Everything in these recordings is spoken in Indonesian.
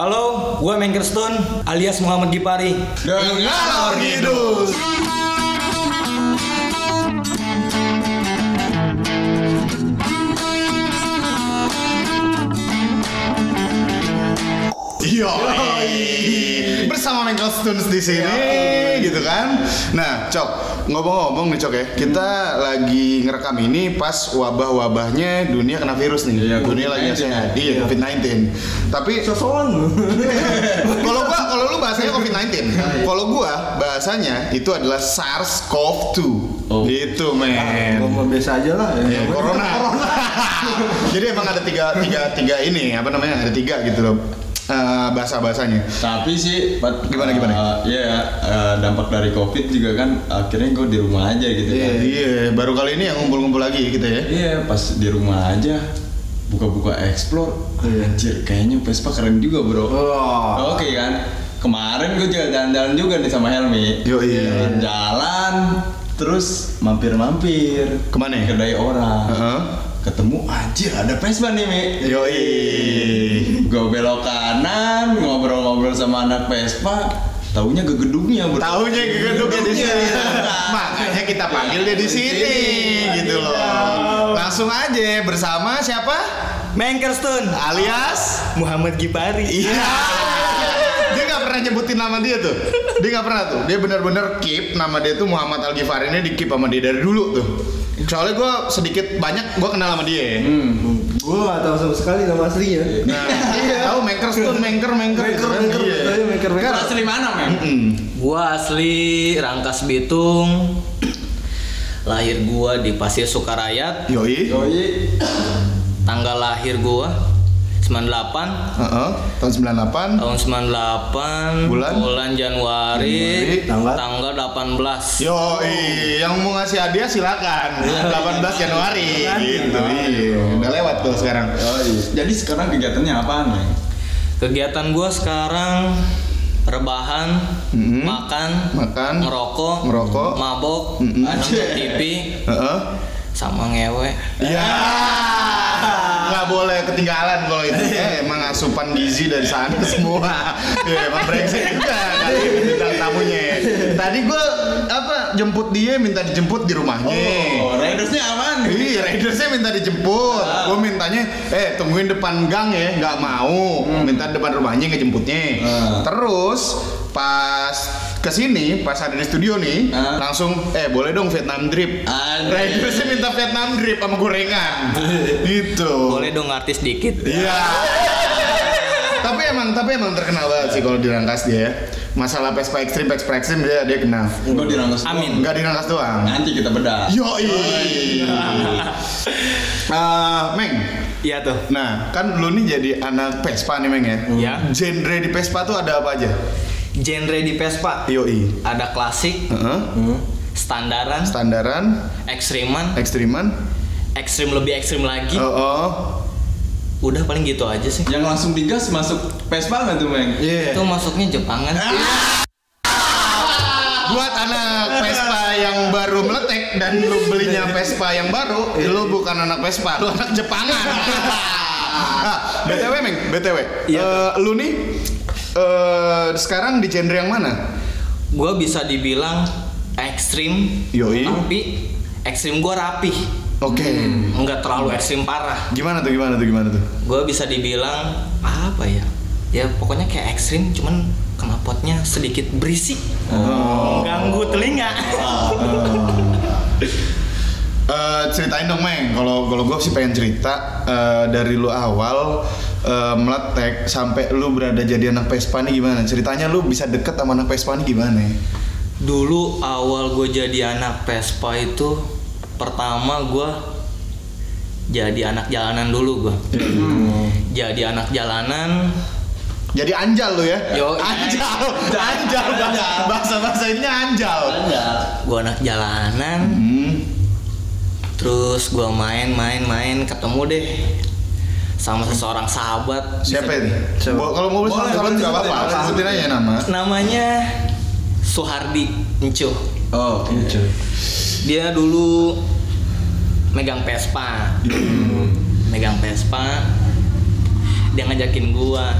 Halo, gue Mengkerstone alias Muhammad Gipari. Dengar hidup. Yoi. Bersama Michael Stones di sini gitu kan. Nah, Cok, ngomong-ngomong nih Cok ya. Kita lagi ngerekam ini pas wabah-wabahnya dunia kena virus nih. Iya, dunia lagi nggak COVID-19 sehat. Iya, COVID-19. Tapi Sosokan kalau gua kalau lu bahasanya COVID-19. Kalau gua bahasanya itu adalah SARS-CoV-2. Oh. Gitu, men. Ngomong biasa aja lah. Ya, corona. Jadi emang ada tiga, tiga, tiga ini apa namanya? Ada tiga gitu loh eh, bahasa bahasanya. Tapi sih, Pat, Gimana, gimana? eh, Iya, eh, dampak dari COVID juga kan akhirnya gue di rumah aja gitu kan. Iya, baru kali ini yang ngumpul-ngumpul lagi kita ya. Iya, pas di rumah aja buka-buka explore. Anjir, kayaknya Vespa keren juga, Bro. Wah. Oke kan? Kemarin gue juga jalan-jalan juga nih sama Helmi. Yo, iya. Jalan terus mampir-mampir Ke mana ya? Kedai orang. Heeh. Ketemu anjir ada Vespa nih, Mi. Yoi. Gue belok kanan, ngobrol-ngobrol sama anak Vespa, taunya ke gedungnya, bro. Tahunya ke gedungnya di sini. Makanya kita panggil dia di sini gitu loh. Langsung aja bersama siapa? Mengkerstone Alias Muhammad Gipari. Iya. Dia nggak pernah nyebutin nama dia tuh. Dia nggak pernah tuh. Dia benar-benar keep nama dia tuh Muhammad Al Ghifari ini di keep sama dia dari dulu tuh. Soalnya gue sedikit banyak gue kenal sama dia. Hmm. Gue gak tahu sama sekali nama aslinya. Nah, tahu Mankers tuh Manker Manker Maker, maker, Iya. maker, maker. Asli mana, Mem? Mm. Gua asli Rangkas Bitung. Lahir gua di Pasir Sukarayat. Yoi. Yoi. Tanggal lahir gua 98 Heeh. Tahun 98 tahun 98 Bulan? Januari, Januari, tanggal? tanggal 18. Yoi, yang mau ngasih hadiah silakan. 18 Januari gitu. Iya. Udah lewat tuh sekarang. Yoi. Jadi sekarang kegiatannya apaan, Mem? Kegiatan gua sekarang rebahan, Mhm. makan, Makan, ngerokok, ngerokok. mabok, Mhm. nonton TV, Heeh. Sama ngewe. Ya. Nggak boleh ketinggalan kalau itu. Ya, emang asupan gizi dari sana semua. Ya, emang brengsek juga kali bintang tamunya. Tadi gua apa jemput dia minta dijemput di rumahnya. Oh, ridersnya aman. Iya, ridersnya minta dijemput. Ah. Gue mintanya, eh tungguin depan gang ya, nggak mau. Minta depan rumahnya ngejemputnya. Ah. Terus pas ke sini, pas ada di studio nih, Ah. langsung, eh boleh dong Vietnam drip. Anjir. Ridersnya minta Vietnam drip sama gorengan. gitu. Boleh dong artis dikit. Iya. tapi emang tapi emang terkenal banget sih kalau di Rangkas dia. ya. Masalah Vespa ekstrim, Vespa ekstrim dia dia kenal. Gue dirangkas Amin. Enggak di Rangkas doang. Nanti kita bedah. Yoi. Eh, Meng. Iya tuh. Nah, kan lu nih jadi anak Vespa nih, Meng ya. Iya. Genre di Vespa tuh ada apa aja? Genre di Vespa Yoi. ada klasik, Heeh. standaran, Standaran, ekstriman, ekstriman. ekstrim lebih ekstrim lagi. Oh, oh. Udah paling gitu aja sih. Yang langsung digas masuk Vespa nggak tuh, Meng? Iya. Itu masuknya Jepangan. Buat anak Vespa yang baru meletek dan lu belinya Vespa yang baru, lu bukan anak Vespa, lu anak Jepangan. nah, BTW, Meng, BTW. Iya. Eh, lu nih eh sekarang di genre yang mana? Gua bisa dibilang ekstrim, Yoi. tapi ekstrim gua rapih. Oke. Enggak terlalu ekstrim parah. Gimana tuh? Gimana tuh? Gimana tuh? Gua bisa dibilang apa ya? Ya pokoknya kayak ekstrim, cuman knalpotnya sedikit berisik. Oh. Ganggu telinga. Eh, ceritain dong Meng, kalau kalau gue sih pengen cerita eh, dari lu awal eh, meletek sampai lu berada jadi anak Vespa nih gimana? Ceritanya lu bisa deket sama anak Vespa nih gimana? Dulu awal gue jadi anak Vespa itu pertama gue jadi anak jalanan dulu gue. Jadi anak jalanan Jadi anjal lu ya? Yo, anjal, anjal, bahasa bahasa ini anjal. gue anak jalanan Hmm. Terus gue main main main ketemu deh sama seseorang sahabat Siapa ini? Siapa? Kalau mau Boleh, sahabat nggak apa-apa, sebutin aja nama. namanya Suhardi Encuh Oh, oke. dia dulu megang Vespa megang Vespa dia ngajakin gua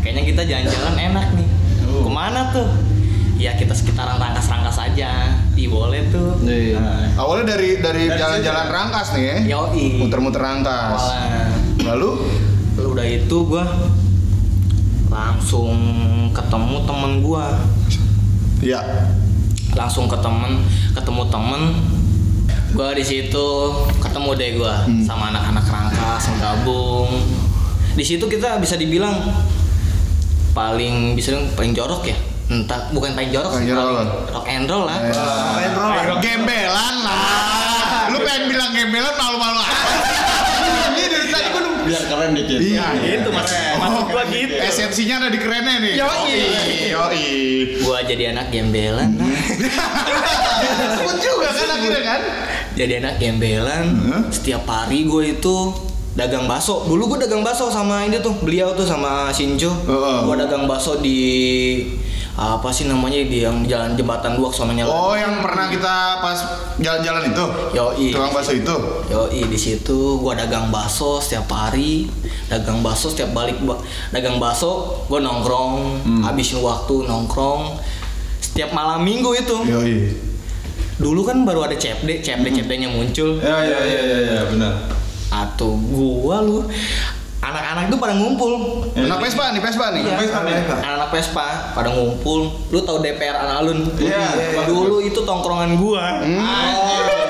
kayaknya kita jalan-jalan enak nih Oh. ke mana tuh ya kita sekitaran rangkas-rangkas aja Ih boleh tuh Nih. Nah, Awalnya dari dari jalan-jalan rangkas nih ya. Yoi. Muter-muter rangkas. Awalnya. Lalu udah itu gua langsung ketemu temen gua ya langsung ke temen ketemu temen gua di situ ketemu deh gua Hmm. sama anak-anak rangkas yang gabung di situ kita bisa dibilang paling bisa dibilang paling jorok ya entah bukan paling jorok Paling sih jorok paling apa? rock and roll lah Eh. Main roll. Ayo, gembelan lah. Lu pengen bilang gembelan malu-malu aja. Ini dari tadi gua nunggu. biar keren dikit. Iya, itu mas maksud gua gitu Esensinya ada di kerennya nih. Yoi. Yoi. gua jadi anak gembelan lah Sebut juga kan akhirnya kan? jadi anak gembelan setiap hari gue itu dagang bakso dulu gue dagang bakso sama ini tuh beliau tuh sama Shinjo Heeh. gue dagang bakso di apa sih namanya di yang jalan jembatan dua sononya Oh, yang pernah kita pas jalan-jalan itu? Yoi. Tukang bakso itu? Yoi di situ gua dagang bakso setiap hari, dagang bakso setiap balik ba- dagang bakso, gua nongkrong, habisin waktu nongkrong. Setiap malam minggu itu. Yoi. Dulu kan baru ada CFD, CFD CFD-nya muncul. Ya ya ya ya, ya benar. Atau gua lu anak-anak itu pada ngumpul. Anak Vespa nih, Vespa nih. Iya, Vespa, Vespa. anak-anak Vespa pada ngumpul. Lu tahu DPR Alun? Iya. Dulu itu tongkrongan gua. Hmm.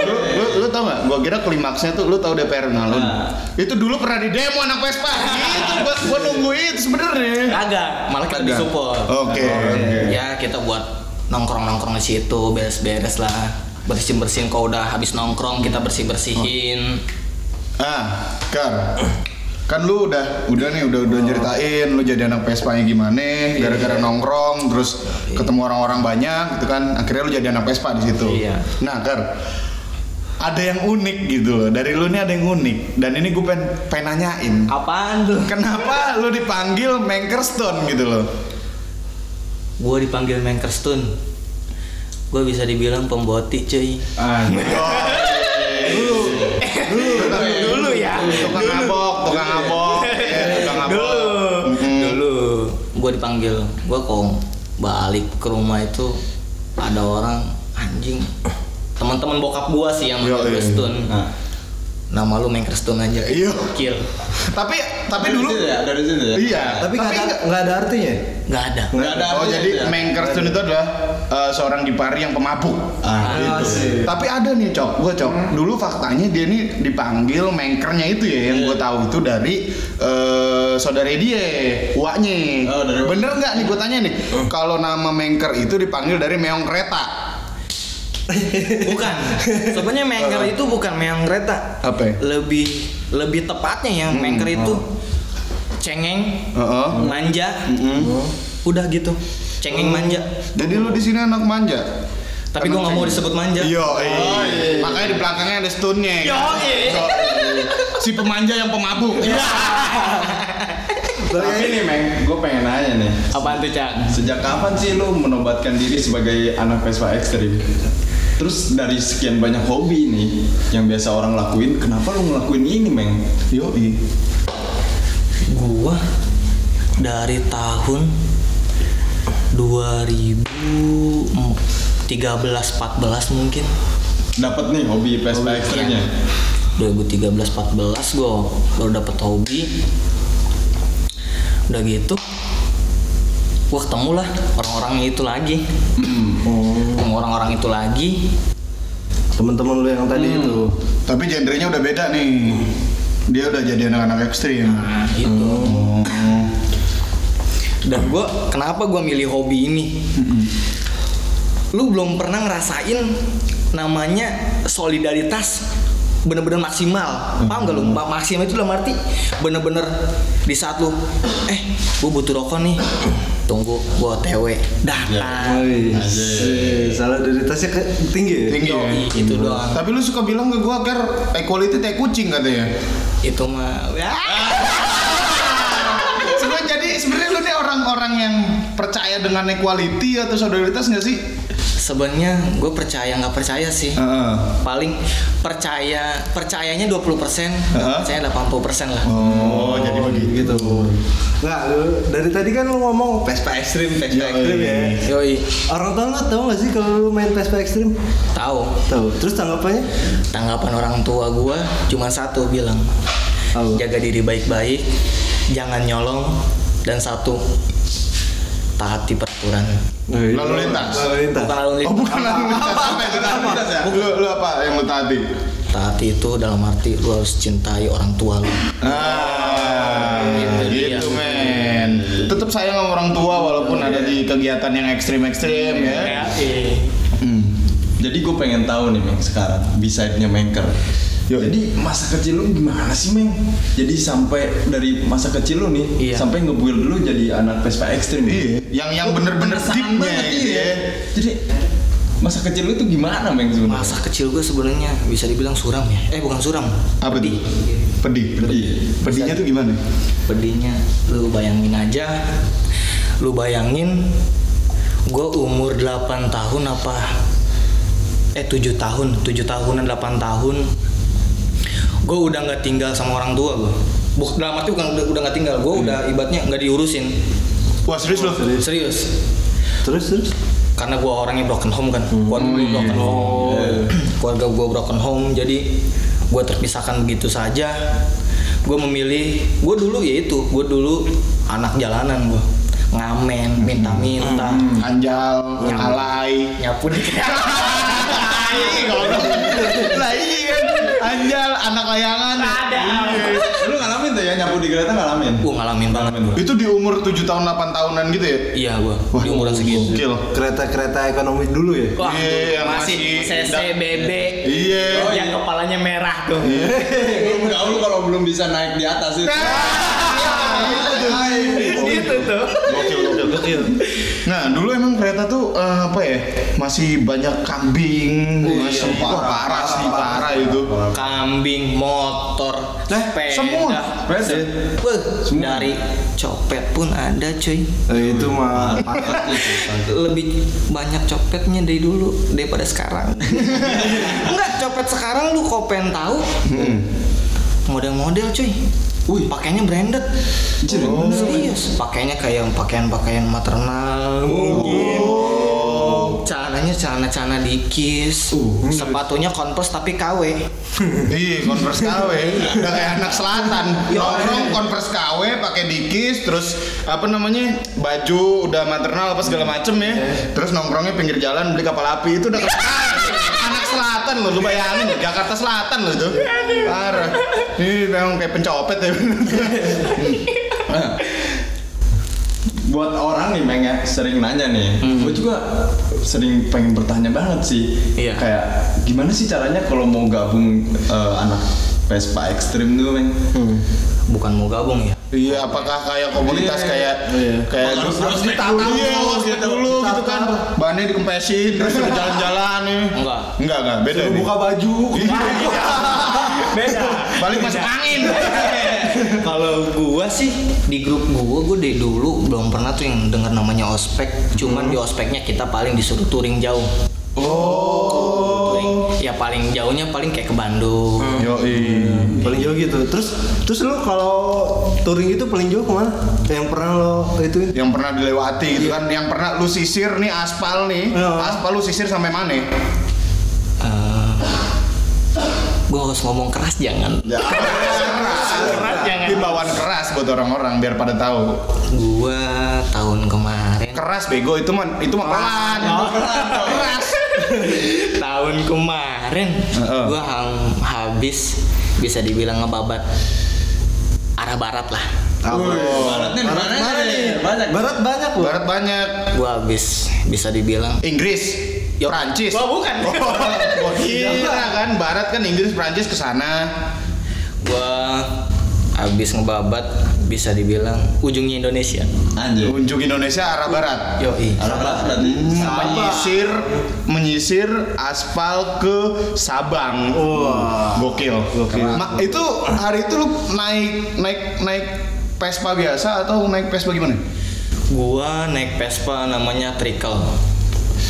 Lu, lu, lu tau gak? Gua kira klimaksnya tuh lu tau DPR Nalun. Nah. Itu dulu pernah di demo anak Vespa. Gitu gua, gua nunggu itu sebenarnya. Kagak, malah kita disupport. Oke. Ya kita buat nongkrong-nongkrong di situ, beres-beres lah. Bersihin-bersihin kalau udah habis nongkrong kita bersih-bersihin. Ah, Kar. Kan lu udah udah nih udah udah ceritain lu jadi anak Vespa yang gimana gara-gara nongkrong terus ketemu orang-orang banyak gitu kan akhirnya lu jadi anak Vespa di situ. Iya. Nah, Kar. Ada yang unik gitu loh. Dari lu nih ada yang unik dan ini gue pengen, pengen nanyain. Apaan tuh? Kenapa lu dipanggil Mankerstone gitu loh? Gua dipanggil Mankerstone. Gua bisa dibilang pemboti cuy. dulu dipanggil. Gua kok balik ke rumah itu ada orang anjing. Teman-teman bokap gua sih yang manggil iya. gua Stone. Nah, Nama lu Mankerstone aja. Iya. Kill. tapi tapi dari dulu situ ya, dari situ ya. iya Tapi nggak ada nggak ada artinya. Nggak ada. Nggak ada Oh jadi ya. Mankerstone itu adalah uh, seorang dipari yang pemabuk. Ah, Gitu. Asik. Tapi ada nih cok, gue cok. Dulu faktanya dia nih dipanggil mengkernya itu ya, yang gue tahu itu dari uh, saudara dia, uaknya. Oh, dari- Bener nggak nih gue tanya nih? Kalau nama mengker itu dipanggil dari meong kereta. Bukan. Sebenarnya mengker itu bukan meong kereta. Apa ya? Lebih lebih tepatnya ya mengker itu cengeng, Heeh. manja. Mm-mm. Udah gitu. Cengeng manja. Jadi lu di sini anak manja. Tapi gua nggak mau disebut manja. Yo, iya. makanya di belakangnya ada stone-nya. Yo, iya. Si pemanja yang pemabuk. Tapi nih Meng, gue pengen nanya nih. Apaan tuh, Cak? Sejak kapan sih lu menobatkan diri sebagai anak Vespa ekstrim? Terus dari sekian banyak hobi nih yang biasa orang lakuin, kenapa lu ngelakuin ini, Meng? Yo, Gua dari tahun 2013 14 mungkin. Dapat nih hobi Vespa ekstrimnya. 2013 14 gua baru dapet hobi. Udah gitu gua ketemu lah orang-orang itu lagi. Ketemu orang-orang itu lagi. Temen-temen lu yang tadi itu. Tapi genrenya udah beda nih. Dia udah jadi anak-anak ekstrim. Nah, itu. Oh. Dan gua kenapa gua milih hobi ini? Lu belum pernah ngerasain namanya solidaritas bener-bener maksimal. Paham gak lu? Ma- Maksimal itu dalam arti bener-bener di saat lu eh gua butuh rokok nih. Tunggu gua TW datang. Wih, salah dari tasnya ke- tinggi ya? Tinggi ya. Itu doang. Tapi lu suka bilang ke gua ker equality teh kucing katanya. Itu mah ya. Sebenarnya jadi sebenarnya lu nih orang-orang yang percaya dengan equality atau solidaritas nggak sih? sebenarnya gue percaya nggak percaya sih Heeh. paling percaya percayanya 20% persen Heeh. percaya 80% lah Oh, jadi begitu. gitu. Nggak, lu- dari tadi kan lu ngomong Vespa ekstrim, Vespa Yoi. ekstrim ya. yoi Orang tua lu tahu nggak sih kalau lu main Vespa ekstrim? tahu Tahu. Terus tanggapannya? tanggapan orang tua gue cuma satu bilang Apa? jaga diri baik-baik jangan nyolong dan satu taati peraturan Lalu lintas. Lalu lintas. bukan lalu Oh, lintas bukan lalu lintas. Apa itu lalu lintas ya? Lu, lu apa yang lu taati? taati itu dalam arti lu harus cintai orang tua lu Ah, Gitu dia. gitu men. Tetap sayang sama orang tua walaupun ada di kegiatan yang ekstrim-ekstrim ya. Hmm. Jadi gue pengen tahu nih Meng sekarang beside-nya Mengker. Yuk. Jadi masa kecil lu gimana sih Meng? Jadi sampai dari masa kecil lu nih Iya. sampai ngebuild dulu jadi anak Vespa ekstrim. Iya, yang yang bener-bener deepnya gitu iya. ya. Jadi masa kecil lu tuh gimana Meng sebenarnya? masa kecil gue sebenarnya bisa dibilang suram ya eh bukan suram Apa pedih Pedih. Pedih. Pedihnya tuh gimana? pedihnya lu bayangin aja lu bayangin gue umur 8 tahun apa eh 7 tahun 7 tahunan 8 tahun gue udah nggak tinggal sama orang tua gue Buk, dalam arti bukan udah udah nggak tinggal gue udah ibaratnya nggak diurusin. Wah serius loh. serius. Terus terus. karena gue orangnya broken home kan. Keluarga gue broken home. keluarga gue broken home jadi gue terpisahkan begitu saja. Gue memilih gue dulu ya itu gue dulu anak jalanan gue ngamen minta-minta. Anjal, alay. nyapu di Iya, kalau lah iya kan. Anjal, anak layangan. Ada. Lu ngalamin tuh ya nyapu di kereta ngalamin? gue ngalamin banget Itu di umur 7 tahun 8 tahunan gitu ya? iya gue di umuran segitu Gokil. Kereta-kereta ekonomi dulu ya. Wah, Iya, yang masih masih CC da- BB Iya. yang kepalanya merah tuh Belum gaul kalau belum bisa naik di atas itu. itu tuh Gokil, gokil, gokil. Nah, dulu emang kereta tuh eh, apa ya? Masih banyak kambing, masih iya, wah, parah, sih, parah itu. kambing, motor, sepeda, semua? Sepeda? Wah, dari copet pun ada cuy. Eh, itu mah Lebih banyak copetnya dari dulu daripada sekarang. Enggak, copet sekarang lu kopen tahu. Model-model cuy. Wih, pakainya branded. Oh. Serius, pakainya kayak pakaian-pakaian maternal mungkin. Celananya celana-celana dikis. Sepatunya Converse tapi KW. Iya, Converse KW. Udah kayak anak selatan. Nongkrong Converse KW pakai dikis terus apa namanya? baju udah maternal apa segala macem ya. Terus nongkrongnya pinggir jalan beli kapal api itu udah kayak selatan loh, lu bayangin Jakarta Selatan loh itu. Parah. Ini memang kayak pencopet ya. Buat orang nih Meng ya sering nanya nih gue juga sering pengen bertanya banget sih Iya. kayak gimana sih caranya kalau mau gabung eh, anak Vespa ekstrim tuh Meng Bukan mau gabung ya. Iya, apakah kayak komunitas Iya. kayak kayak Harus- grup- harus ditata Iya, dulu harus gitu. dulu gitu kan. Bannya dikempesin terus suruh jalan-jalan nih. Enggak. Enggak, enggak, beda Suruh buka baju. Beda. Balik masuk angin. Kalau gua sih di grup gua gua dari dulu belum pernah tuh yang dengar namanya ospek. Cuman di ospeknya kita paling disuruh touring jauh. Oh. Ya paling jauhnya paling kayak ke Bandung. Yoi. Paling jauh gitu. Terus terus lu kalau touring itu paling jauh ke mana? Yang pernah lo itu? Yang pernah dilewati gitu kan, yang pernah lu sisir nih aspal nih, Iya. aspal lu sisir sampai mana? Eh, gua harus ngomong keras jangan. Ya, keras jangan. Himbauan keras buat orang-orang biar pada tahu. Gua tahun kemarin Keras bego itu mah itu mah pelan. Keras. Tahun kemarin gua hang- habis bisa dibilang ngebabat arah barat lah. baratnya di mana nih banyak Barat banyak loh. Barat banyak. Gua habis bisa dibilang Inggris, Yo. Prancis. Gua bukan. Oh, kira kan Barat kan Inggris, Prancis ke sana. gua habis ngebabat bisa dibilang ujungnya Indonesia. anjir Ujung Indonesia arah barat. Yoi. arah barat berarti Menyisir menyisir aspal ke Sabang. Wah. Gokil. Gokil. Ma- itu hari itu lu naik naik naik Vespa biasa atau naik Vespa gimana? Gua naik Vespa namanya Trickle.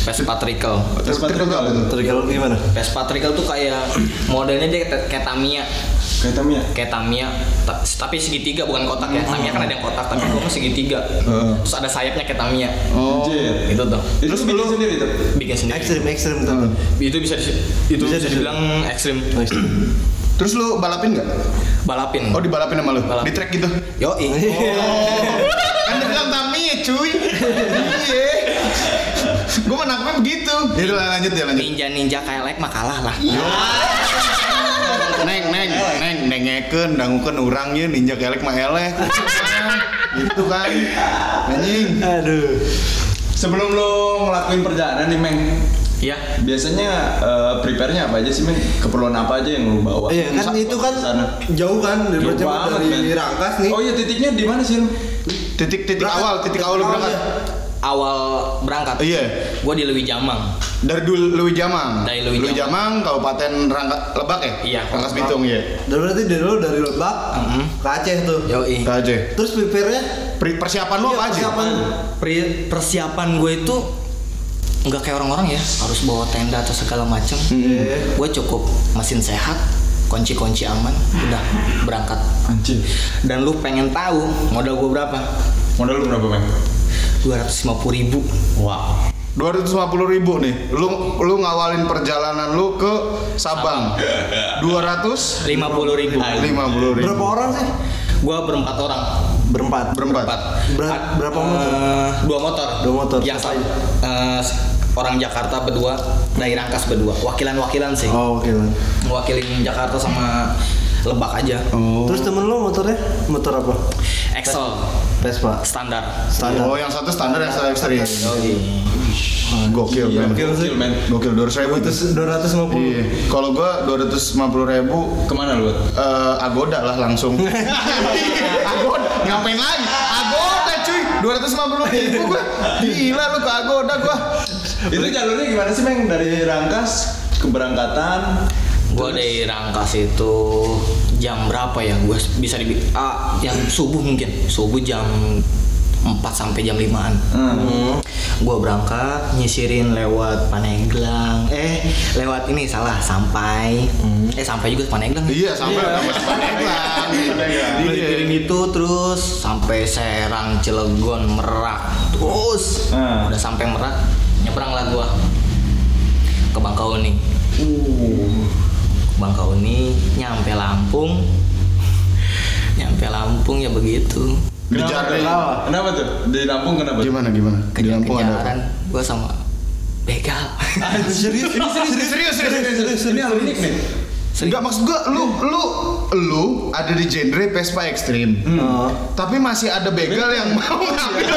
Vespa Trickle Vespa Trickle apa tuh? Terus kalau gimana? Vespa Trickle tuh kayak modelnya dia kayak kayak Tamiya Kayak Tamiya. kayak Tamiya ta- tapi segitiga bukan kotak ya Tamiya kan ada yang kotak tapi gua mah segitiga terus ada sayapnya kayak Tamiya Oh. Anjir. itu tuh Itu lu bikin sendiri tuh. bikin sendiri Ekstrim ekstrim tuh. itu bisa di, itu bisa, dibilang ekstrim Ekstrim. Terus lu balapin nggak? balapin Oh dibalapin sama lu? Balap. Di track gitu? yo kan dia bilang Tamiya cuy Iya Gue menangkapnya begitu Ya udah lanjut ya lanjut ninja ninja kayak like mah kalah lah Neng, neng, neng, nengeken, dangukeun urang ye ninja kelek mah eleh. gitu kan. Anjing. Aduh. Sebelum lu ngelakuin perjalanan nih, Meng. Iya Biasanya eh, prepare-nya apa aja sih, Meng? Keperluan apa aja yang lu bawa? Iya kan Sa- itu kan sana. jauh kan dari Jauh banget, dari men. Rangkas nih. Oh iya, titiknya di mana sih? Titik-titik awal, titik awal lu berangkat. Awal berangkat Iya. gue di Lewi Jamang Dari dulu Lewi Jamang. Dari Lewi Jamang, Kabupaten Rangka, Lebak ya? Iya, Rangkas Bitung ya. Dan berarti dari lu dari Lebak Mhm. ke Aceh tuh. yo Ke Aceh. Terus prepare-nya Pri- Persiapan lu Iya, apa aja? persiapan. Pri- persiapan gue itu nggak kayak orang-orang ya harus bawa tenda atau segala macem Iya. gue cukup mesin sehat kunci-kunci aman udah berangkat Anjir. dan lu pengen tahu modal gue berapa Modal lu berapa, Meng? 250 ribu Wow. 250 ribu nih. Lu lu ngawalin perjalanan lu ke Sabang. 250 50 ribu ribu. berapa orang sih? gue berempat orang Berempat. Berempat. Ber- A- berapa motor? eh, dua motor Dua motor. yang eh, orang Jakarta berdua dari Rangkas berdua wakilan-wakilan sih Oh, oke. Bang. mewakilin Jakarta sama Lebak aja Oh. Terus temen lu motornya motor apa? Excel Vespa. standar Standar. Oh, yang satu standar yang satu ekstrim. Gokil, Gila. men. Gokil sih. Gokil, men. Gokil 200 ribu. 200 250. Iya. Kalau gua 250 ribu Ke mana lu? eh agoda lah langsung. agoda ngapain lagi? Agoda cuy. 250 ribu gua. Gila lu ke agoda gua. Itu jalurnya gimana sih, Meng? Dari Rangkas keberangkatan Gue dari Rangkas itu jam berapa ya? Gue bisa di ah, yang subuh mungkin. Subuh jam 4 sampai jam 5-an. Hmm. Gue berangkat nyisirin lewat Paneglang. Eh, lewat ini salah sampai. Eh, sampai juga Paneglang. Iya, sampai sampai Pandeglang. Keliling itu terus sampai Serang, Cilegon, Merak. Terus Ah. udah sampai Merak, nyebrang lah gua ke Bangkauni. Bangkauni nyampe Lampung. nyampe Lampung ya begitu. Kejar nih. Kenapa tuh? Di Lampung kenapa? Gimana gimana? Di Lampung ada apa? Gua sama begal. Serius? Ini serius, serius, serius, serius. Ini hal unik Enggak maksud gua lu lu lu ada di genre Vespa ekstrim. Oh. Tapi masih ada begal yang mau ngambil.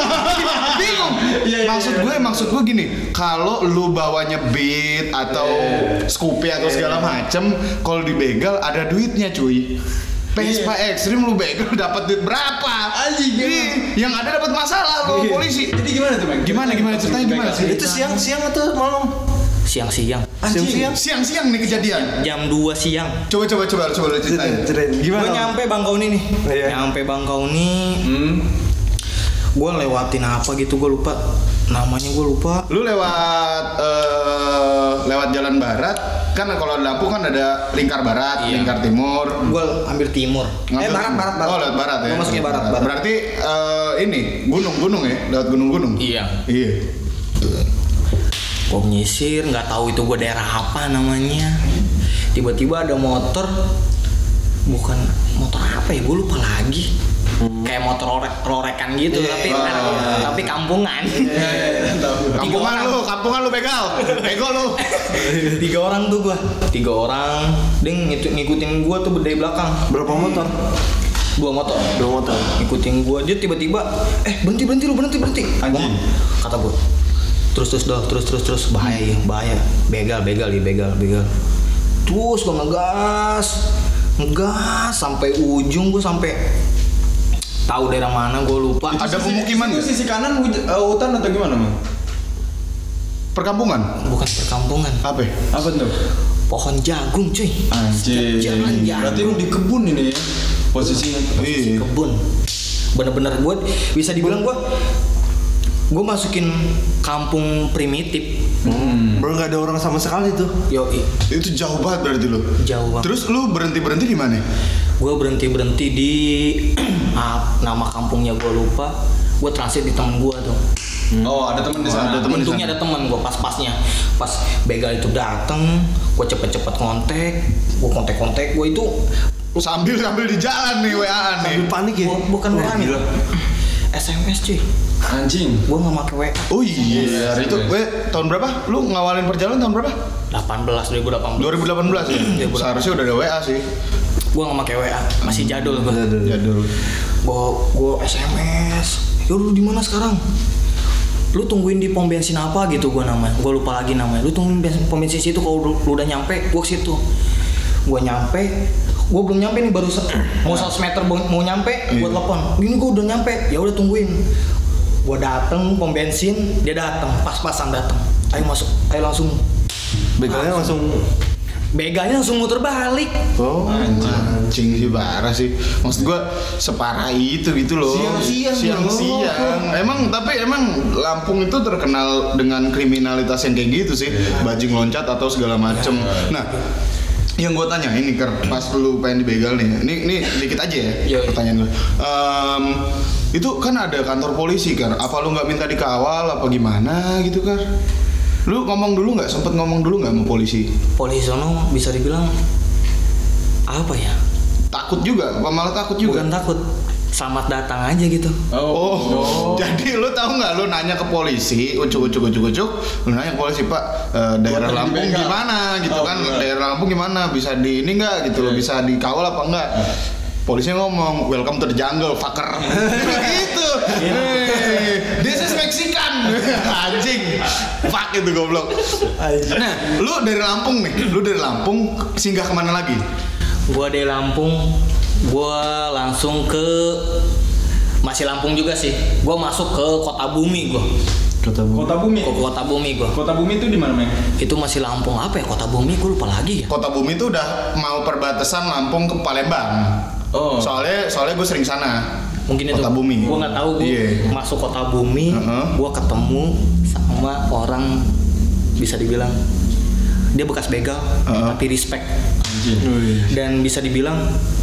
Bingung. Iya, iya, maksud iya. gue maksud gue gini, kalau lu bawanya beat atau Scoopy atau segala macem, kalau di begal ada duitnya cuy. Vespa ekstrim lu begal dapat duit berapa? Anjing, yang ada dapat masalah lo polisi. Jadi gimana tuh, Meng? Gimana gimana ceritanya gimana sih? Itu siang-siang atau malam? Siang-siang. Siang-siang. Siang-siang nih kejadian. Jam 2 siang. Coba coba coba coba lu ceritain. Ceritain. Gimana? Gue nyampe Bangkauni nih. Iya. Nyampe Bangkauni, Hmm. gue lewatin apa gitu gue lupa. Namanya gue lupa. Lu lewat eh, lewat jalan barat, kan kalau di Lampung kan ada lingkar barat, Iya. lingkar timur. Gue ambil timur. eh Ngambil- barat barat barat. Oh, lewat barat ya. Gue masuknya barat barat. Berarti eh, ini gunung-gunung ya, lewat gunung-gunung. Iya. Iya. Gue menyisir, nggak tahu itu gue daerah apa namanya. Tiba-tiba ada motor, bukan motor apa ya? Gue lupa lagi. Kayak motor lorek lorekan gitu, tapi tapi kampungan. Kampungan orang. lu, kampungan lu begal. Bego lu. Tiga orang tuh gua. Tiga orang. Dia ngitu- ngikutin gua tuh dari belakang. Berapa motor? Dua motor. Dua motor. Ngikutin gua. Dia tiba-tiba, eh berhenti berhenti lu berhenti berhenti. Anjing. Kata gua. Terus terus dah, terus terus terus bahaya ya, bahaya. Begal begal ya begal begal. Terus gua ngegas, ngegas sampai ujung gua sampai tahu daerah mana gua lupa. Ada pemukiman Itu nggak? sisi kanan eh, hutan atau gimana, Meng? Perkampungan. Bukan perkampungan, Apa? Apa tuh? pohon jagung cuy. Anjir. Jalan jagung. Berarti lu di kebun ini ya posisinya. Iya. kebun bener-bener gue bisa dibilang gue gue masukin kampung primitif Bro nggak ada orang sama sekali tuh. yo Itu jauh banget berarti lu. jauh banget Terus lu berhenti berhenti di mana? gue berhenti berhenti di ah, nama kampungnya gue lupa gue transit di temen gue tuh Oh, ada teman di sana. Ada temen di untungnya sana. ada temen gue pas-pasnya pas begal itu dateng gue cepet-cepet kontak gue kontak-kontak gue itu Sambil sambil di jalan nih WA nih. Sambil panik ya. bu- bukan WA nih SMS cuy Anjing. gue nggak pakai WA Oh iya, itu gue tahun berapa? Lu ngawalin perjalanan tahun berapa? 18 2018 2018 ya? 2018. Seharusnya udah ada WA sih. gue nggak pakai WA masih jadul gue Jadul. gue gue SMS yo lu di mana sekarang lu tungguin di pom bensin apa gitu gue namanya gue lupa lagi namanya lu tungguin pom bensin situ kalau lu, lu udah nyampe gue ke situ gue nyampe gue belum nyampe nih baru mau 100 meter mau, mau nyampe gue Iya. telepon gini gue udah nyampe ya udah tungguin gue dateng pom bensin dia dateng pas-pasan dateng ayo masuk ayo langsung Begalnya langsung. beganya langsung muter balik Oh. Anjing sih parah sih. Maksud gua separah itu gitu loh. Siang-siang, Siang-siang. Emang tapi emang Lampung itu terkenal dengan kriminalitas yang kayak gitu sih. Bajing loncat atau segala macem. Nah, yang gue tanya ini ker pas lu pengen dibegal nih ini ini dikit aja ya Yo. pertanyaan gue Em, itu kan ada kantor polisi kan apa lu nggak minta dikawal apa gimana gitu kan lu ngomong dulu nggak? Sempet ngomong dulu nggak sama polisi? Polisi sono bisa dibilang apa ya? Takut juga malah takut juga. Bukan takut selamat datang aja gitu Oh, jadi lu tahu nggak lu nanya ke polisi, ucuk ucuk ucuk ucuk, lu nanya ke polisi pak eh, daerah tadi Lampung dibegal." gimana gitu Oh, kan, enggak. daerah Lampung gimana, bisa di ini nggak gitu, loh, Iya. bisa dikawal apa enggak? Polisinya ngomong, welcome to the jungle, fucker. gitu. Hey, this is Mexican. Anjing. Fuck itu goblok. Nah, lu dari Lampung nih, lu dari Lampung singgah ke mana lagi? gua dari Lampung gua langsung ke masih Lampung juga sih gua masuk ke kota bumi gua Kata Bu. Kota Bumi. ke kota bumi gua Kota Bumi itu di mana, itu masih Lampung apa ya kota bumi gua lupa lagi ya Kota Bumi itu udah mau perbatasan Lampung ke Palembang. Oh. Soalnya soalnya gue sering sana. mungkin itu Kota Bumi. gua nggak tahu gua Iya. masuk kota bumi Heeh. gua ketemu sama orang bisa dibilang dia bekas begal Heeh. tapi respect. Dan bisa dibilang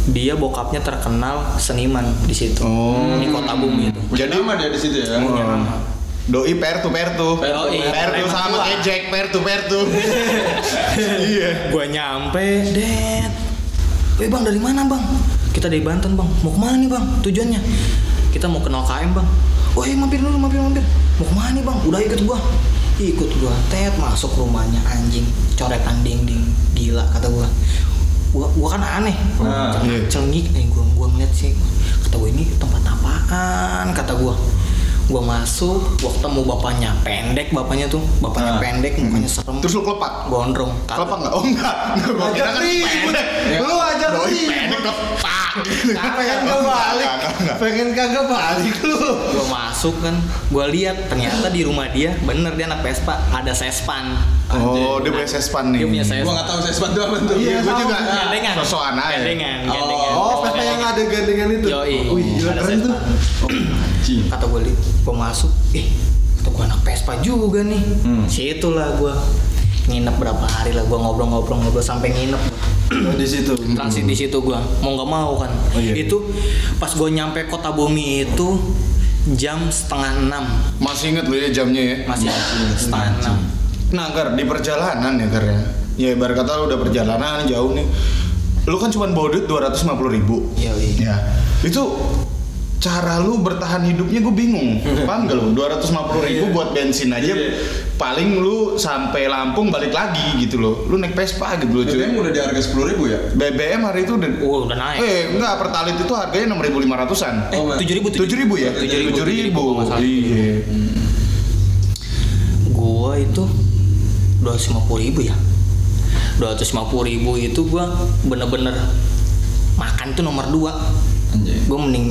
dia bokapnya terkenal seniman di situ Oh. di kota bumi itu Jadi- nama dia di situ ya. Doi pertu pertu. Doi. Pertu sama kayak Jack pertu pertu. iya. Gua nyampe, Ded. Eh bang dari mana bang? Kita dari Banten bang. Mau ke mana nih bang? Tujuannya? Kita mau ke 0KM bang. Oh iya mampir dulu mampir mampir. Mau ke mana nih bang? Udah ikut gua. Ikut gua. Tet masuk rumahnya anjing. Coretan dinding. Gila kata gua. Gua, gua kan aneh. Nah, iya. Cengik nih gua gua ngeliat sih. Kata gua ini tempat apaan? Kata gua. Gua masuk, gua ketemu bapaknya pendek bapaknya tuh, bapaknya Ah. pendek, mukanya serem, Terus lu kelepak. gondrong. Kelepak enggak? Oh enggak. Enggak gua kira kan pendek. Lu ajak Doi ribut. pendek kelepak. Pengen kagak balik. Pengen kagak balik lu. Gue masuk kan gue lihat ternyata di rumah dia bener dia anak Vespa ada sespan Oh, dia punya sespan nih. dia punya sespan Gua nggak tahu saya sepatu apa tuh. Iya, gua sama. juga. gandengan Sosokan aja. gandengan gandengan Oh, Vespa yang ada gandengan itu. Yoi. Gila Ada keren tuh. Kata gue li gue masuk eh kata gue anak Vespa juga nih Hmm. situ lah gue nginep berapa hari lah gue ngobrol-ngobrol-ngobrol sampai nginep Oh, di situ. transit di situ gue mau nggak mau kan Oh, iya. itu pas gue nyampe kota bumi itu jam setengah enam Masih inget lu ya jamnya ya? masih setengah enam Nah, Gar, di perjalanan ya, Gar ya. Ya, ibarat kata lu udah perjalanan jauh nih. Lu kan cuma bawa duit 250 ribu. Yoi. Ya. Itu cara lu bertahan hidupnya gue bingung. Paham gak lu? 250 ribu buat bensin aja. Iya. Paling lu sampai Lampung balik lagi gitu loh. Lu naik Vespa gitu loh, cuy. BBM udah di harga sepuluh ribu ya? BBM hari itu udah Oh, udah naik. Eh, enggak, Pertalite itu harganya 6.500-an. Eh, Oh, tujuh ribu, Tujuh ribu ya? Tujuh ribu. Iya. Gua itu dua ratus lima puluh ribu ya. Dua ratus lima puluh ribu itu gua bener-bener makan tuh nomor dua. Anjing. Gua mending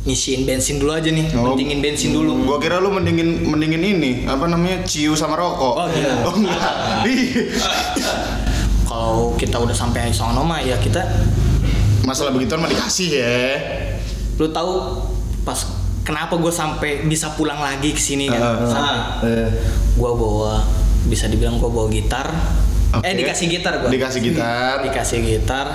ngisiin bensin dulu aja nih, Oh. pentingin bensin dulu. Gua kira lu mendingin mendingin ini, apa namanya? Ciu sama rokok. Oh, gila. Oh, enggak. Iya. Kalau kita udah sampai sono mah ya kita, Masalah begituan mah dikasih ya. lu tahu pas kenapa gue sampai bisa pulang lagi ke sini kan Ah. sampai Eh, gue bawa bisa dibilang gue bawa gitar Oke. eh dikasih gitar gue Dikasih gitar. dikasih gitar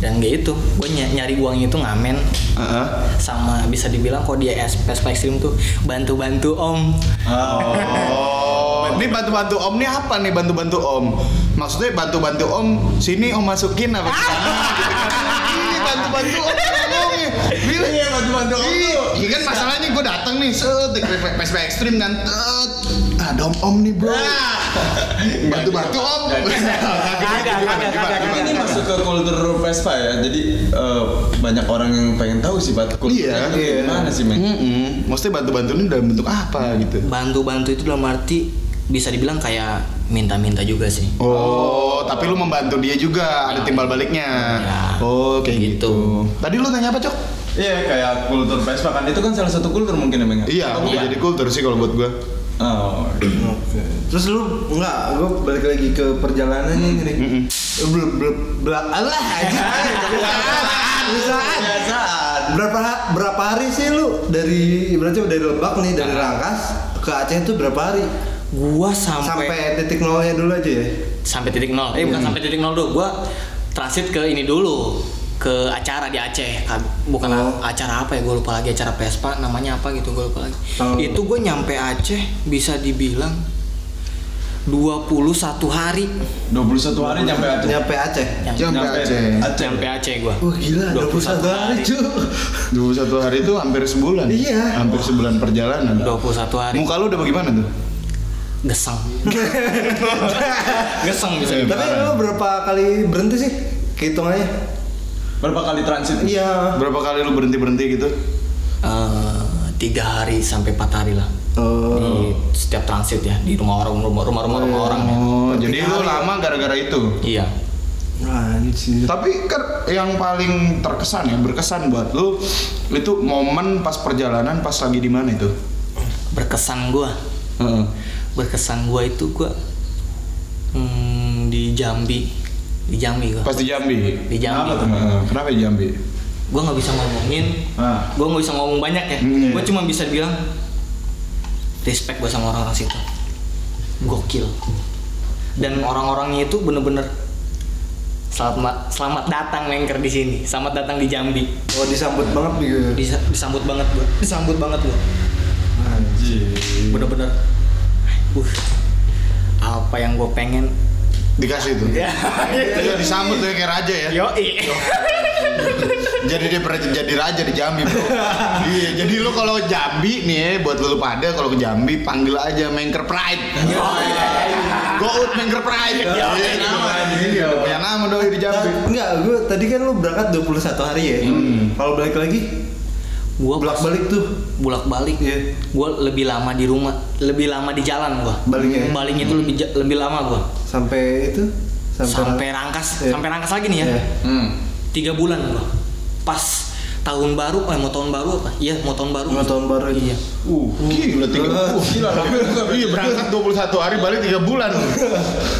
dan gitu gue nyari uang itu ngamen Heeh. sama bisa dibilang kok dia es Vespa Extreme tuh bantu-bantu om Oh, ini bantu-bantu om nih apa nih bantu-bantu om? Maksudnya bantu-bantu om, sini om masukin apa ke sana. Ini bantu-bantu om ngomongnya. Iya, bantu-bantu om Iya kan masalahnya gue datang nih, set, PSP ekstrim kan, tet. Ada om-om nih bro. Bantu-bantu om. Kagak, ini masuk ke kultur Vespa ya jadi eh, banyak orang yang pengen tahu sih bat kulturnya Iya, iya. gimana sih men Mm-mm. Maksudnya bantu-bantu ini dalam bentuk apa gitu? bantu-bantu itu dalam arti bisa dibilang kayak minta-minta juga sih Oh, tapi lu membantu dia juga, ada timbal baliknya. Ya. Oh, kayak Gitu. gitu. Tadi lu tanya apa, Cok? Iya kayak kultur Vespa kan itu kan salah satu kultur mungkin ya Bang? Iya, Atau bukan? jadi kultur sih kalau buat gua. Oh, Oke. Terus lu enggak, gue balik lagi ke perjalanannya ini nih. Belum belum belak alah aja. Berapa berapa hari sih lu dari berarti dari Lebak nih dari Rangkas ke Aceh itu berapa hari? gua sampai Sampai titik nolnya dulu aja ya. sampai titik nol eh bukan sampai titik nol dulu gua transit ke ini dulu ke acara di Aceh Ka- bukan Oh. acara apa ya gue lupa lagi acara Vespa namanya apa gitu gue lupa lagi Oh. itu gue nyampe Aceh bisa dibilang 21 hari 21 hari nyampe Aceh. Nyampe Aceh. Nyampe- Nyampe Aceh. Aceh. nyampe Aceh gua Wah gila, 21 hari cuy. 21 hari itu hampir sebulan. Iya. Hampir sebulan perjalanan. 21 hari Muka lu udah bagaimana tuh? geseng geseng bisa. Tapi lu berapa kali berhenti sih? Hitung aja. Berapa kali transit? Iya. Berapa kali lu berhenti-berhenti gitu? Eh, tiga hari sampai empat hari lah Oh. di setiap transit ya di rumah orang rumah rumah rumah, rumah orang ya. Oh, jadi lu hari. lama gara-gara itu. iya Nah, sih. Tapi kan yang paling terkesan ya, berkesan buat lu itu momen pas perjalanan pas lagi di mana itu? berkesan gua Heeh. berkesan gua itu gua hmm, di Jambi di Jambi gua Pas di Jambi. di Jambi Kenapa tuh? Kenapa di Jambi? gua nggak bisa ngomongin Ah. gua nggak bisa ngomong banyak ya Hmm. gua cuma bisa bilang respect gua sama orang-orang situ gokil dan orang-orangnya itu bener-bener selamat selamat datang lengker di sini selamat datang di Jambi Oh, disambut banget gitu. Disa- disambut banget gua disambut banget gua Anjir. bener-bener uh apa yang gue pengen Dikasih itu. ya Dia disambut tuh kayak raja ya. yo Jadi dia pernah jadi raja di Jambi, bro. iya, jadi lu kalau Jambi nih ya, buat lu pada kalau ke Jambi panggil aja Mengker Pride. Go out Mengker Pride. Iya, iya, udah punya nama doi di Jambi. Enggak, gue tadi kan lu berangkat 21 hari ya. Kalau balik lagi gue bolak balik tuh. bolak balik Iya. gue lebih lama di rumah lebih lama di jalan gue Baliknya. baliknya itu lebih ja- lebih lama gue Sampai itu sampai rangkas Iya. sampai rangkas lagi nih ya Iya. Hmm. tiga bulan gue pas tahun baru eh mau tahun baru apa iya mau tahun baru Mau tahun baru iya Uh, gila tiga uh, gila. Iya, berangkat 21 hari balik 3 bulan.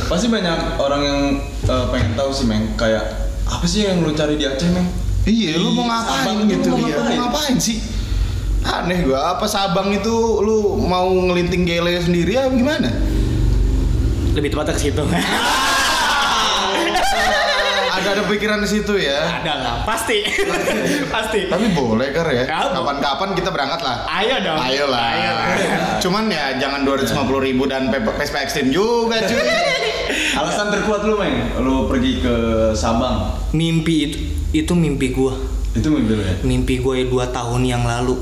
Pasti banyak orang yang eh, pengen tahu sih, Meng. Kayak apa sih yang lu cari di Aceh, Meng? Iya, lu mau ngapain Sabang itu gitu? lu mau Iya, ngapain? mau ngapain sih? Aneh gua, apa Sabang itu lu mau ngelinting gele sendiri apa gimana? lebih tepatnya ke situ Ada ada pikiran di situ ya. ada lah pasti pasti Tapi boleh kar ya. Ya, Kapan-kapan kita berangkat lah. ayo dong Ayo lah. ayo lah Cuman ya jangan 250 ribu dan P- Vespa Extreme juga cuy. Alasan terkuat lu, Meng, lu pergi ke Sabang. mimpi itu itu mimpi gue Itu mimpi lu ya? mimpi gue dua tahun yang lalu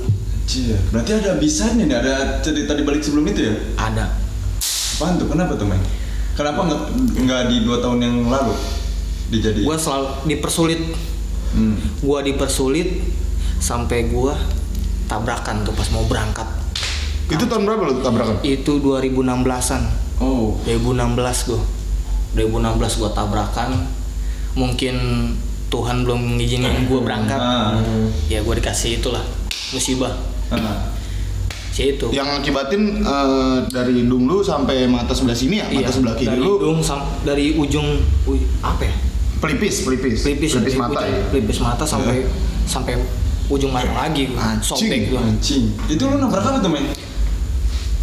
Cie, berarti ada bisanya nih, ada cerita di balik sebelum itu ya? ada Apaan tuh? Kenapa tuh, Meng? Kenapa nggak nggak di dua tahun yang lalu dijadiin? gue selalu dipersulit Hmm. gue dipersulit sampai gue tabrakan tuh pas mau berangkat Itu tahun berapa lu tabrakan? itu 2016an Oh, 2016 gue 2016 gue tabrakan mungkin Tuhan belum ngizinin gue berangkat Ah. ya gue dikasih itulah musibah ah. si itu Yang akibatin eh, dari hidung lu sampai mata sebelah sini ya? Mata Iya, sebelah kiri dari lu hidung sam- dari ujung uy, apa ya pelipis, pelipis. pelipis pelipis mata ujung- ya. pelipis mata sampai sampai ujung mana lagi gua. Anjing. sobek Anjing. Itu lu nabrak apa tuh, men?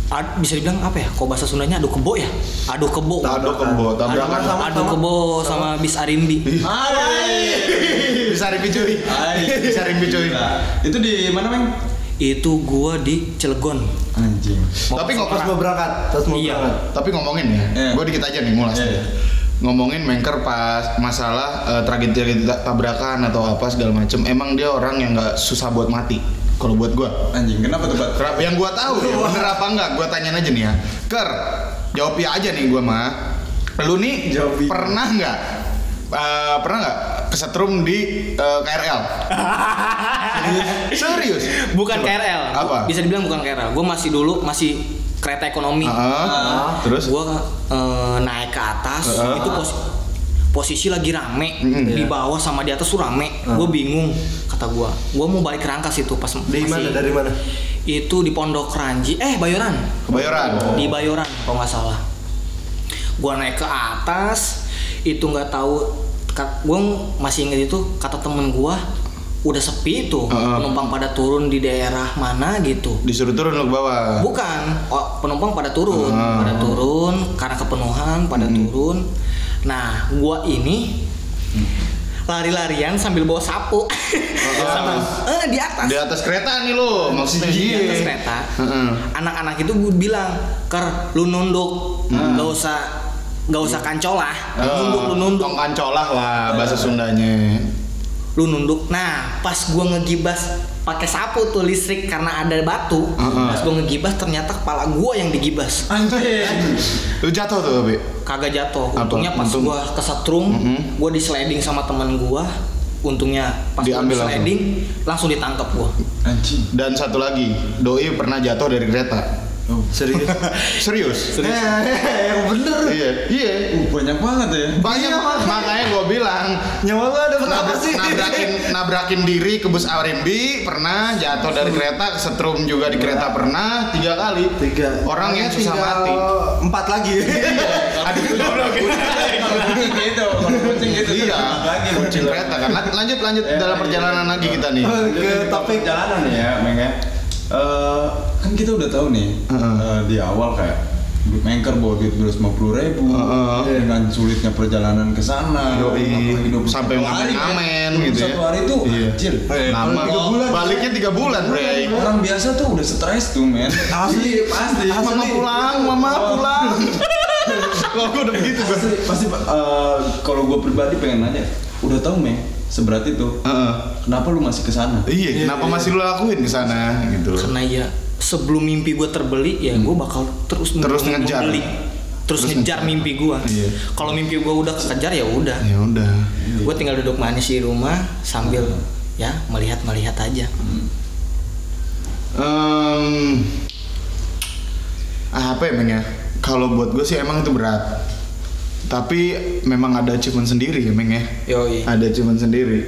Ad- bisa dibilang apa ya kok bahasa Sundanya adu kebo ya adu kebo Adu kebo, tabrakan adu, sama adu kebo sama bis Arimbi Bisa rimbi cuy. Bisa rimbi cuy. Nah, itu di mana, Meng? itu gua di Cilegon Anjing. Tapi Mau- kok Pas mau berangkat, pas mau Iya. berangkat. Tapi ngomongin ya, Iya. gue dikit aja nih mulas. Iya, iya. Ngomongin Mengker pas masalah eh, tragedi tabrakan atau apa segala macem, emang dia orang yang nggak susah buat mati. Kalau buat gue, Anjing, kenapa tuh, Bat? Kerap- yang gue tahu ya, bener apa enggak, gue tanyain aja nih ya. Ker, jawab ya aja nih gue mah. Lu nih Jawab iya. pernah nggak, eh, pernah nggak kesetrum di eh, KRL? Serius? bukan KRL Apa? bisa dibilang bukan KRL gua masih dulu masih kereta ekonomi Ah, terus? gua eh, naik ke atas Heeh. itu pos- posisi lagi rame Mm-mm. di bawah sama di atas tuh rame gue bingung kata gua gua mau balik ke Rangkas itu pas masih- mana? Dari mana? itu di Pondok Ranji eh Bayoran Kebayoran. di Bayoran kalau nggak salah gua naik ke atas itu nggak tahu kat- gua masih inget itu kata temen gua udah sepi tuh Heeh. penumpang pada turun di daerah mana gitu Disuruh turun ke bawah. bukan oh, penumpang pada turun Ah. pada turun karena kepenuhan pada turun nah gua ini lari-larian sambil bawa sapu. Sambil- eh, di atas. Di atas kereta nih lo, maksudnya. Di iya. atas kereta. Heeh. anak-anak itu gue bilang ker lu nunduk. Nggak usah nggak usah kancolah. Nunduk lu nunduk. Tong kancolah lah bahasa Sundanya. Lu nunduk nah pas gua ngegibas pakai sapu tuh listrik karena ada batu Heeh. pas gua ngegibas ternyata kepala gua yang digibas Anjing. Lu jatuh tuh, Bi. kagak jatuh untungnya pas Untung. gua kesetrum Mhm. gua di sliding sama temen gua untungnya pas gua Diambil di sliding langsung ditangkap gua Anjing. Dan satu lagi, doi pernah jatuh dari kereta. Serius? Serius? Eh, yang bener. Iya, iya. Uh, banyak banget ya. Banyak Iya, makanya. makanya gue bilang Nyawa lu ada berapa nabrak, sih? nabrakin nabrakin diri ke bus RMB pernah jatuh dari kereta kesetrum juga di kereta pernah tiga kali Tiga. orang yang susah mati Empat lagi. Kalau kucing gitu, kucing gitu. iya Lagi kucing kereta kan Lan- lanjut lanjut dalam perjalanan lagi kita nih Ke topik perjalanan nih ya, Meng ya. Eh, kan kita udah tahu nih Heeh. eh, di awal kayak anchor bawa duit dua puluh ribu Heeh. dengan sulitnya perjalanan ke sana Yoi. apalagi 21 Sampai hari, ngamen-ngamen men. gitu ya. 21 hari itu Iya. anjir lama tiga bulan. baliknya tiga bulan bre orang biasa tuh udah stres tuh men Asli, pasti mama pulang mama pulang kalau gue udah begitu gue pasti pasti eh, kalau gue pribadi pengen nanya udah tahu meng seberat itu. Heeh. kenapa lu masih ke sana? Iya kenapa masih lu lakuin di sana gitu? Karena ya sebelum mimpi gue terbeli ya gue bakal terus Terus mem- ngejar. membeli. terus, Terus ngejar ngejar. mimpi gue Iya. kalau mimpi gue udah kekejar ya udah. Ya udah. Gue tinggal duduk manis di rumah sambil ya melihat melihat aja Em, apa ya Meng ya? Kalau buat gue sih emang itu berat tapi memang ada achievement sendiri ya Meng ya? Yoi. Ada achievement sendiri.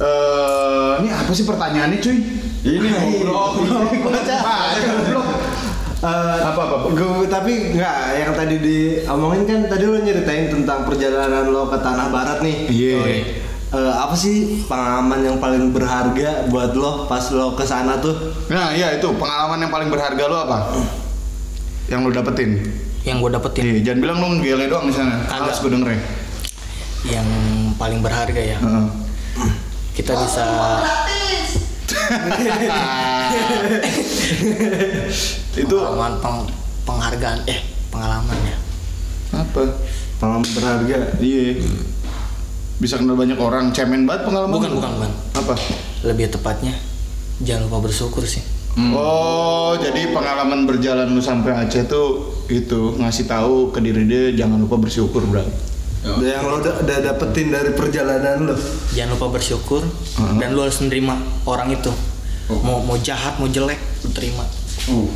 Eh ini apa sih pertanyaannya cuy? Ini ngobrol Eh, Apa, apa, apa? Gue tapi nggak yang tadi diomongin kan tadi lo nyeritain tentang perjalanan lo ke tanah barat nih. Iya. Eh, apa sih pengalaman yang paling berharga buat lo pas lo ke sana tuh? nah iya itu. Pengalaman yang paling berharga lo apa? Yang lo dapetin yang gue dapetin Iya, jangan bilang lo ngegele doang di sana. Kagak. Males gue dengerin. yang paling berharga ya Heeh. kita bisa itu pengalaman peng- penghargaan eh pengalamannya apa? Pengalaman berharga. Iya. Bisa kenal banyak orang, cemen banget pengalaman. bukan bukan bukan Apa? lebih tepatnya jangan lupa bersyukur sih Oh, jadi pengalaman berjalan lu sampai Aceh tuh itu ngasih tahu ke diri dia jangan lupa bersyukur, Bro. Yang lo udah, udah dapetin dari perjalanan lo. jangan lupa bersyukur Heeh. dan lu harus menerima orang itu Oh. mau mau jahat mau jelek lu terima uh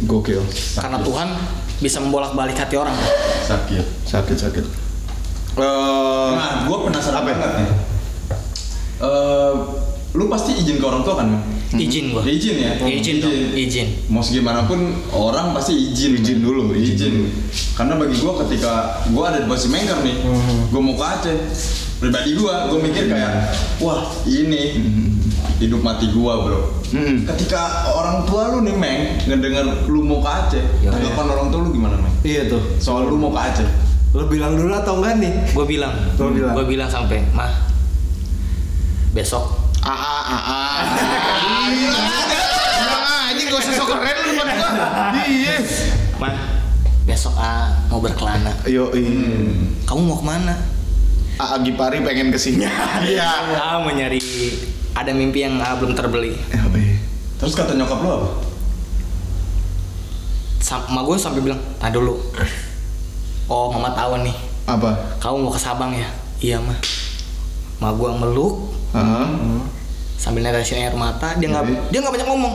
Gokil. karena Tuhan bisa membolak balik hati orang sakit Sakit, sakit. Eh, nah gue penasaran Apa? banget nih Eh, lu pasti izin ke orang tua kan Meng? izin gua izin ya izin dong izin mau segimanapun orang pasti izin Izin dulu, izin izin, dulu. karena bagi gua ketika gua ada di posisi mengker nih gua mau ke Aceh pribadi gua gua mikir kayak wah ini hidup mati gua bro Mm. ketika orang tua lu nih meng ngedenger lu mau ke Aceh Iya. tanggapan orang tua lu gimana meng Iya tuh. soal lu mau ke Aceh Lo bilang dulu atau enggak nih? gue bilang Lu bilang. gue bilang sampai mah besok Ah ah ah ah. Bilang aja gak usah sok keren lu buat gua. Iya. mah besok ah mau berkelana Yo, kamu mau ke mana Ah, Agi Pari pengen ke sini. Iya. ah mau nyari ada mimpi yang ah, belum terbeli terus kata nyokap lu apa sama gue sampai bilang ah dulu oh mama tahu nih Apa? kamu mau ke Sabang ya iya mah ma gue meluk Heeh. sambil netesin air mata dia nggak Jadi? dia nggak banyak ngomong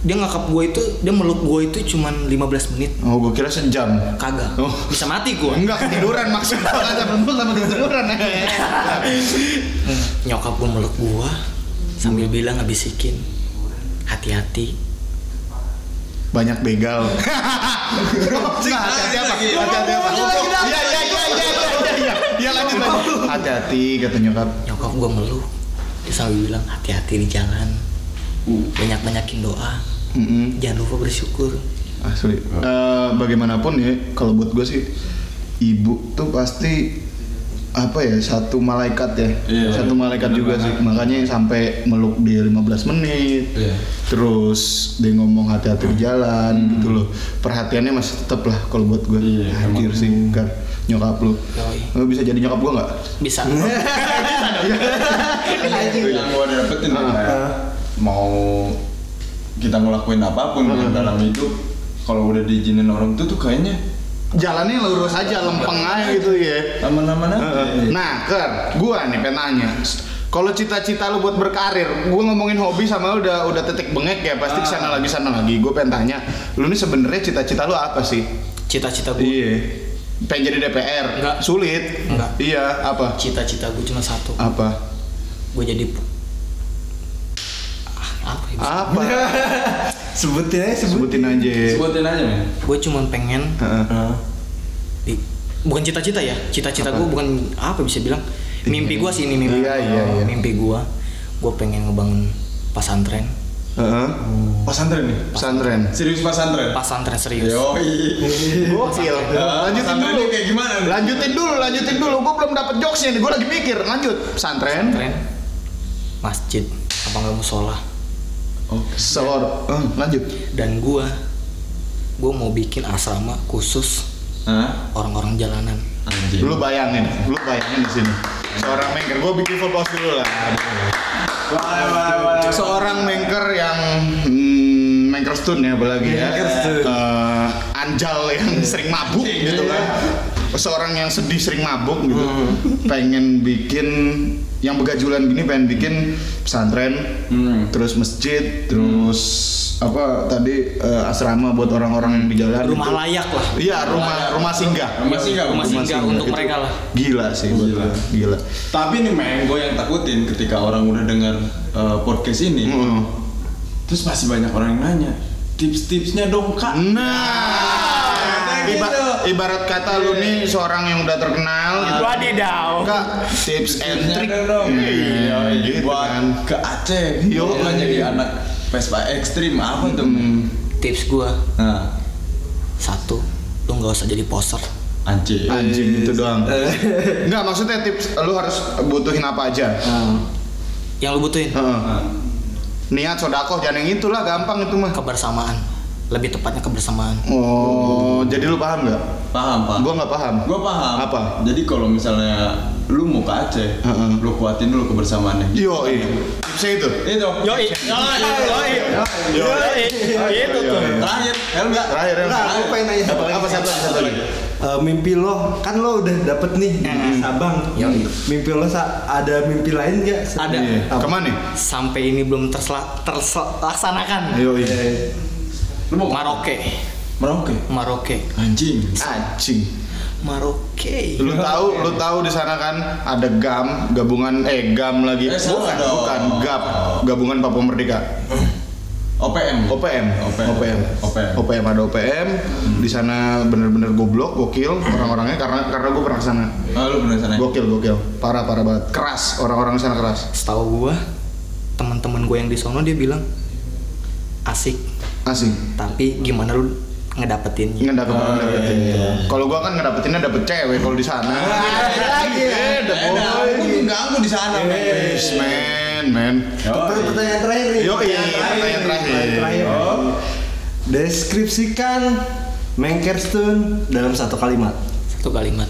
dia ngakap gue itu dia meluk gue itu cuman 15 menit Oh, gua kira sejam. kagak Oh. bisa mati gue Enggak ketiduran maksudnya. Kata belum sama ketiduran. nyokap gue meluk gue sambil bilang ngebisikin hati-hati Banyak begal. Nah, hati-hati apa? Hati-hati apa? Iya, iya, iya, iya, iya, iya, iya. Iya, lanjut, lanjut. Hati-hati kata nyokap. nyokap gue meluk dia sambil bilang hati-hati di jalan. Banyak banyakin doa. Mm-mm. jangan lupa bersyukur. Asli. Eh, bagaimanapun ya, kalau buat gue sih, ibu tuh pasti apa ya satu malaikat ya, Iya. satu malaikat juga sih. Makanya sampai meluk dia 15 menit. Iya. Terus dia ngomong hati-hati di jalan gitu loh. Perhatiannya masih tetap lah kalau buat gue. Iya, Anjir sih, kan nyokap lu. Lu bisa jadi nyokap gue nggak? bisa itu yang gua dapetin kayak mau kita ngelakuin apa pun gitu dalam hidup kalau udah diizinin orang tuh tuh kayaknya Jalannya lurus aja, lempeng aja gitu ya. aman-aman aja Nah, Ker, gua nih pengen nanya. Kalau cita-cita lu buat berkarir, gua ngomongin hobi sama lu udah udah titik bengek ya, pasti ke sana lagi sana lagi. Gue pengen tanya, lu nih sebenarnya cita-cita lu apa sih? cita-cita gue Iya. Pengen jadi DPR? Enggak. Sulit? Enggak. Iya, apa? cita-cita gue cuma satu Apa? gue jadi apa ya Apa? Sebutin aja sebutin. Sebutin aja. sebutin aja men gue cuma pengen Heeh. di, bukan cita-cita ya cita-cita gue bukan apa bisa bilang mimpi gue sih ini mimpi Iya, iya, iya. mimpi gue gue pengen ngebangun pasantren Heeh. pesantren nih Pesantren. serius pesantren pasantren serius yoi Gokil. Lanjutin pesantren dulu. kayak gimana nih? Lanjutin dulu, lanjutin dulu. Gue belum dapet jokesnya nih. Gue lagi mikir. Lanjut. Pesantren. pasantren masjid apa nggak musola Seor. Eh, lanjut. dan gue gue mau bikin asrama khusus Hah? orang-orang jalanan anjing Lu bayangin, lu bayangin di sini. Seorang maker, gue bikin full pause dulu lah. Seorang maker yang hmm, maker stun ya apalagi ya. Maker stun. Eh, anjal yang sering mabuk gitu kan. Seorang yang sedih sering mabuk gitu. Pengen bikin yang begajulan gini pengen bikin pesantren, Hmm. terus masjid, terus apa tadi eh, asrama buat orang-orang yang di jalan. rumah gitu. layak lah Iya, rumah rumah singgah. Rumah singgah, rumah rumah singgah untuk Itu mereka lah Gila sih, Gila. gila. tapi nih meng gue yang takutin ketika orang udah dengar uh, podcast ini Mm. terus masih banyak orang yang nanya tips-tipsnya dong kak Nah, iba- gitu. Ibarat kata lu nih seorang yang udah terkenal gitu. wadidaw Kak, tips and Tipsnya trick. dong Iya, gitu buat kan. ke Aceh Yo. kan jadi anak Vespa ekstrim apa tuh Hmm. tips gue nah satu lu nggak usah jadi poser anjing Anjing gitu doang. Enggak, maksudnya tips lu harus butuhin apa aja. yang lu butuhin Heeh. Niat sodakoh jangan yang itulah gampang itu mah. kebersamaan lebih tepatnya kebersamaan Oh, jadi lu paham nggak? paham pak Gua nggak paham. Gua paham Apa? jadi kalau misalnya lu mau ke Aceh Heeh. lu kuatin dulu kebersamaannya Yo, iya. Tipsnya itu. itu yoi yoi yoi itu tuh terakhir Helga Terakhir, ya. Nah, aku pengen nanya satu lagi. Apa satu lagi? Satu lagi. Eh, mimpi lo kan lo udah dapet nih di Sabang. Yoi. Mimpi lo sa- ada mimpi lain nggak? Ada. Iya. Ke mana nih? sampai ini belum terlaksanakan Yo, iya. Lu mau Maroke Merauke Maroke anjing Anjing. Maroke Lu tahu, lu tahu di sana kan ada GAM, gabungan eh GAM lagi. Eh, bukan, dong. bukan GAP, gabungan Papua Merdeka. OPM OPM, OPM. OPM, OPM. OPM ada OPM. Di sana bener-bener goblok, gokil orang-orangnya karena karena gue pernah ke sana. ah lu bener sana Gokil, gokil, parah parah banget. Keras, orang-orang di sana keras. setahu gua teman-teman gue yang di sono dia bilang asik Asik. tapi gimana lu ngedapetinnya Nggak dapet ngedapetin. Kalau gua kan ngedapetinnya dapet cewek kalau di sana. lagi ya. Beda boy. Aku ganggu di sana, men. Yes, man, man. Pertanyaan terakhir nih. Yo, iya, pertanyaan terakhir. Oh. Deskripsikan Mankerstone dalam satu kalimat. satu kalimat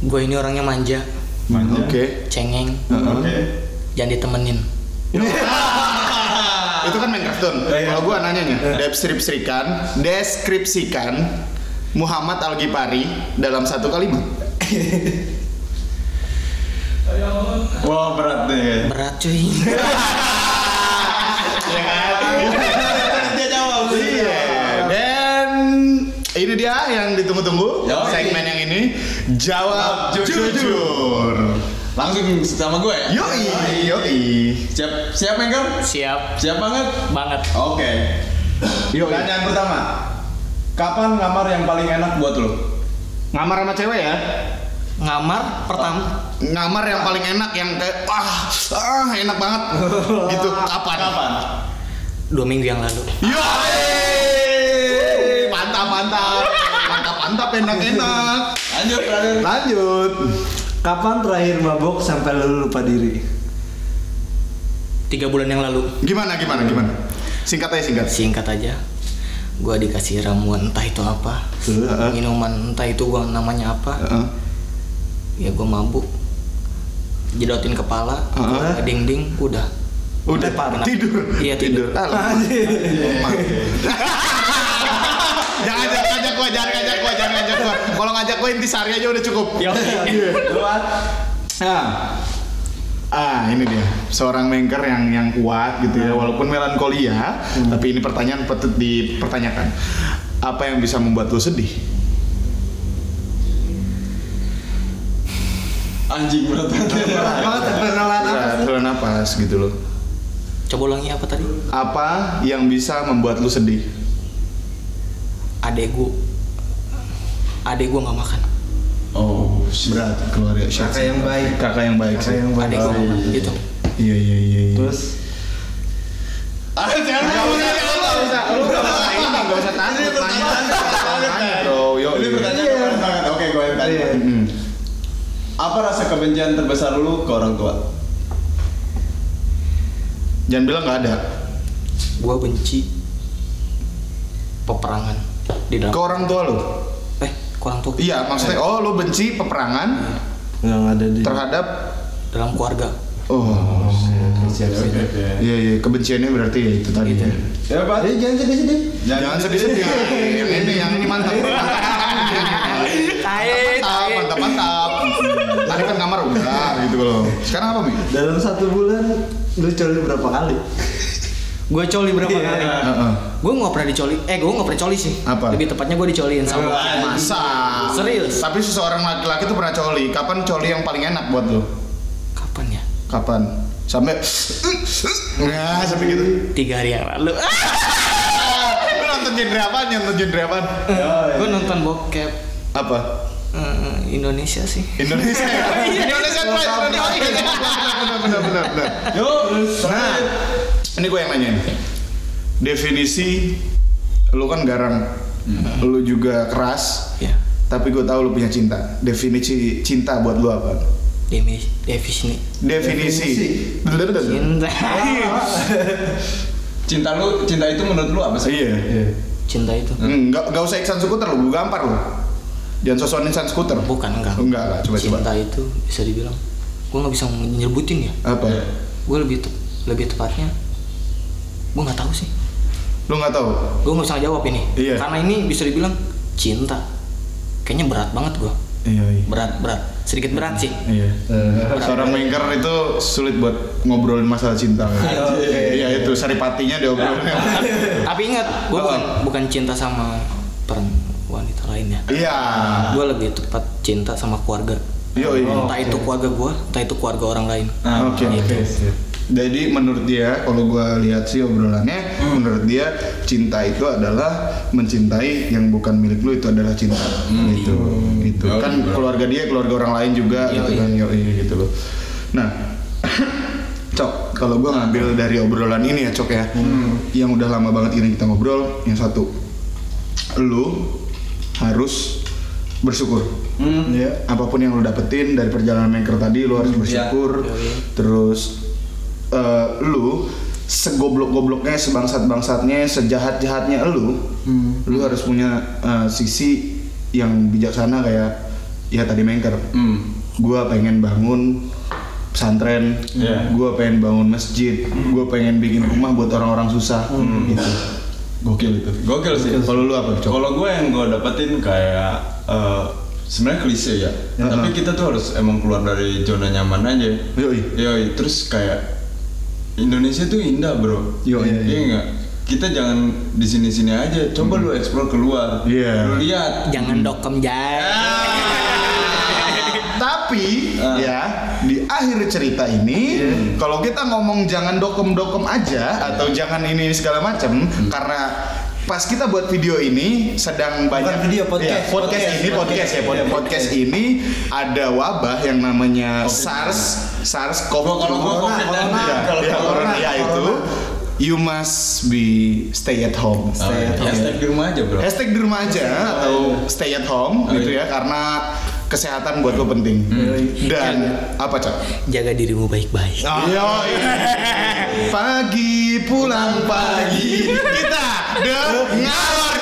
gue ini orangnya manja Manja. Oke. cengeng Oke. jangan ditemenin Itu kan Minecraft Kalau gua nanyanya, deskripsikan, deskripsikan Muhammad Al Ghifari dalam satu kalimat. Wah, berat nih. berat cuy Dia jawab. Iya. Dan ini dia yang ditunggu-tunggu segmen yang ini jawab jujur. Langsung sama gue ya? Yoi, yoi. Siap, siap Mengker? siap Siap banget? banget Oke. Yoi. Pertanyaan pertama. Kapan ngamar yang paling enak buat lo? Ngamar sama cewek ya? ngamar pertama Ngamar yang paling enak yang kayak ah, ah enak banget. gitu. Kapan? Kapan? dua minggu yang lalu Yoi. Mantap, mantap. Mantap, mantap, enak-enak. Lanjut, lanjut. Lanjut. Kapan terakhir mabok sampai lu lupa diri? tiga bulan yang lalu Gimana, gimana, gimana? Singkat aja, singkat. singkat aja gue dikasih ramuan entah itu apa minuman entah itu gua namanya apa Heeh. ya gue mabuk jedotin kepala Heeh. ke dinding udah Udah Kenapa? tidur. Iya, tidur. Ah. Lemah. Jangan jangan ngajak gua, jangan ngajak gua, jangan ngajak gua. Kalau ngajak gua intisari aja udah cukup. Yo. Kuat. Nah. Ah, ini dia. Seorang mengker yang yang kuat gitu ya, walaupun melankolia, tapi ini pertanyaan patut dipertanyakan. Apa yang bisa membuat lu sedih? Anjing berat banget. Banget? Berat, berat napas gitu loh. coba ulangi apa tadi Apa yang bisa membuat lu sedih? Adek gue adek gue nggak makan Oh, Berat keluarga Kakak yang baik. Kakak yang baik Kakak sih. yang baik. adek gue gitu Iya iya iya. iya. Terus Ah, jangan Gak usah, gak usah, lu gak usah ini, gak usah takut, nanya Nanya bro, yo Ini pertanyaan berat banget. Oke, gue yang tanya. Mm-mm. Apa rasa kebencian terbesar lu ke orang tua? Jangan bilang gak ada gue benci peperangan di dalam. Ke orang tua lu? eh kurang tuh Iya, maksudnya, oh lu benci peperangan? Yang ada di terhadap? Dalam keluarga. Oh, siap siap. iya. iya, kebenciannya berarti ya itu tadi ya. Ya, Pak. Eh jangan sedih sedih. Jangan sedih-sedih, yang ini, yang ini mantap. Tae, Mantap, mantap, mantap. Tadi kan kamar udah gitu loh. Sekarang apa Mi? Dalam satu bulan lu coli berapa kali? Gue coli berapa Iya. kali Heeh. gue nggak pernah dicoli eh gue nggak pernah coli sih Apa? lebih tepatnya gue dicolin sama Masa? Serius? Tapi seseorang laki-laki tuh pernah coli Kapan coli yang paling enak buat lu? kapan ya Kapan? Sampai Nah, sampai gitu. tiga hari yang lalu Lu nonton genre apa? Nonton genre apa? gue nonton bokep Apa? eh, Indonesia sih Indonesia. Indonesia Pride. Indonesia. Benar benar. Yuk, Nah, ini gue yang nanya nih. Definisi lu kan garang. Lu juga keras, ya tapi gue tahu lu punya cinta. Definisi cinta buat lu apa? Demi definisi Definisi. cinta cinta lu, cinta itu menurut lu apa sih? Iya. cinta itu Hmm, Nggak nggak usah iksan skuter lu, gampar lu. Jangan sosokan insan skuter. bukan enggak enggak, enggak. Coba coba. cinta itu bisa dibilang gue nggak bisa nyebutin ya Apa? gue lebih te- lebih tepatnya gue nggak tahu sih Lu nggak tahu? gue nggak bisa jawab ini Iya. karena ini bisa dibilang cinta kayaknya berat banget gue Iya, iya. berat berat sedikit berat sih Iya. Seorang maker itu sulit buat ngobrolin masalah cinta. Iya itu saripatinya diobrolin. tapi ingat gue bukan bukan cinta sama perempuan wanita lainnya Iya. gue lebih tepat cinta sama keluarga Yo, iya. entah itu keluarga gue entah itu keluarga orang lain Nah, Oke. Jadi menurut dia, kalau gua lihat sih obrolannya, menurut dia cinta itu adalah mencintai yang bukan milik lu itu adalah cinta. Gitu. Gitu. Oh, Kan gitu. keluarga dia, keluarga orang lain juga gitu kan. Yo, iya, gitu loh. Nah, Cok, kalau gue ngambil dari obrolan ini ya cok ya, yang udah lama banget ini kita ngobrol, yang satu, lu harus bersyukur. Iya. Apa pun yang lu dapetin dari perjalanan maker tadi, lu harus bersyukur. Terus eh, lu segoblok-gobloknya, sebangsat-bangsatnya, sejahat-jahatnya lu, lu harus punya eh, sisi yang bijaksana kayak ya tadi maker. Hmm. Gua pengen bangun pesantren, Iya. gua pengen bangun masjid, gua pengen bikin rumah buat orang-orang susah, gitu. Gokil itu. Gokil sih. Kalau lu apa, Cok? Kalau gue yang gue dapetin kayak eh, sebenarnya klise ya. Tapi kita tuh harus emang keluar dari zona nyaman aja. Yoi. Yoi. Terus kayak Indonesia tuh indah bro. Yoi. Iya nggak? Kita jangan di sini-sini aja. Coba lu explore keluar. Iya. Lu lihat. Jangan dokem jay. Tapi Ah. ya di akhir cerita ini kalau kita ngomong jangan dokem-dokem aja atau jangan ini ini segala macam karena pas kita buat video ini sedang banyak video, podcast. Ya, podcast, Podcast, ini podcast, podcast. ya pod- Iya, podcast ini ada wabah yang namanya SARS SARS kalau Corona, COVID corona, ya, kalau ya, corona, corona, ya itu you must be stay at home Oh, iya. Hashtag di rumah aja bro. Hashtag di rumah aja atau stay at home Oh, gitu iya. ya karena kesehatan buat lo penting. Dan apa cak? Jaga dirimu baik-baik. Yoi. Pagi pulang pagi. Kita dengar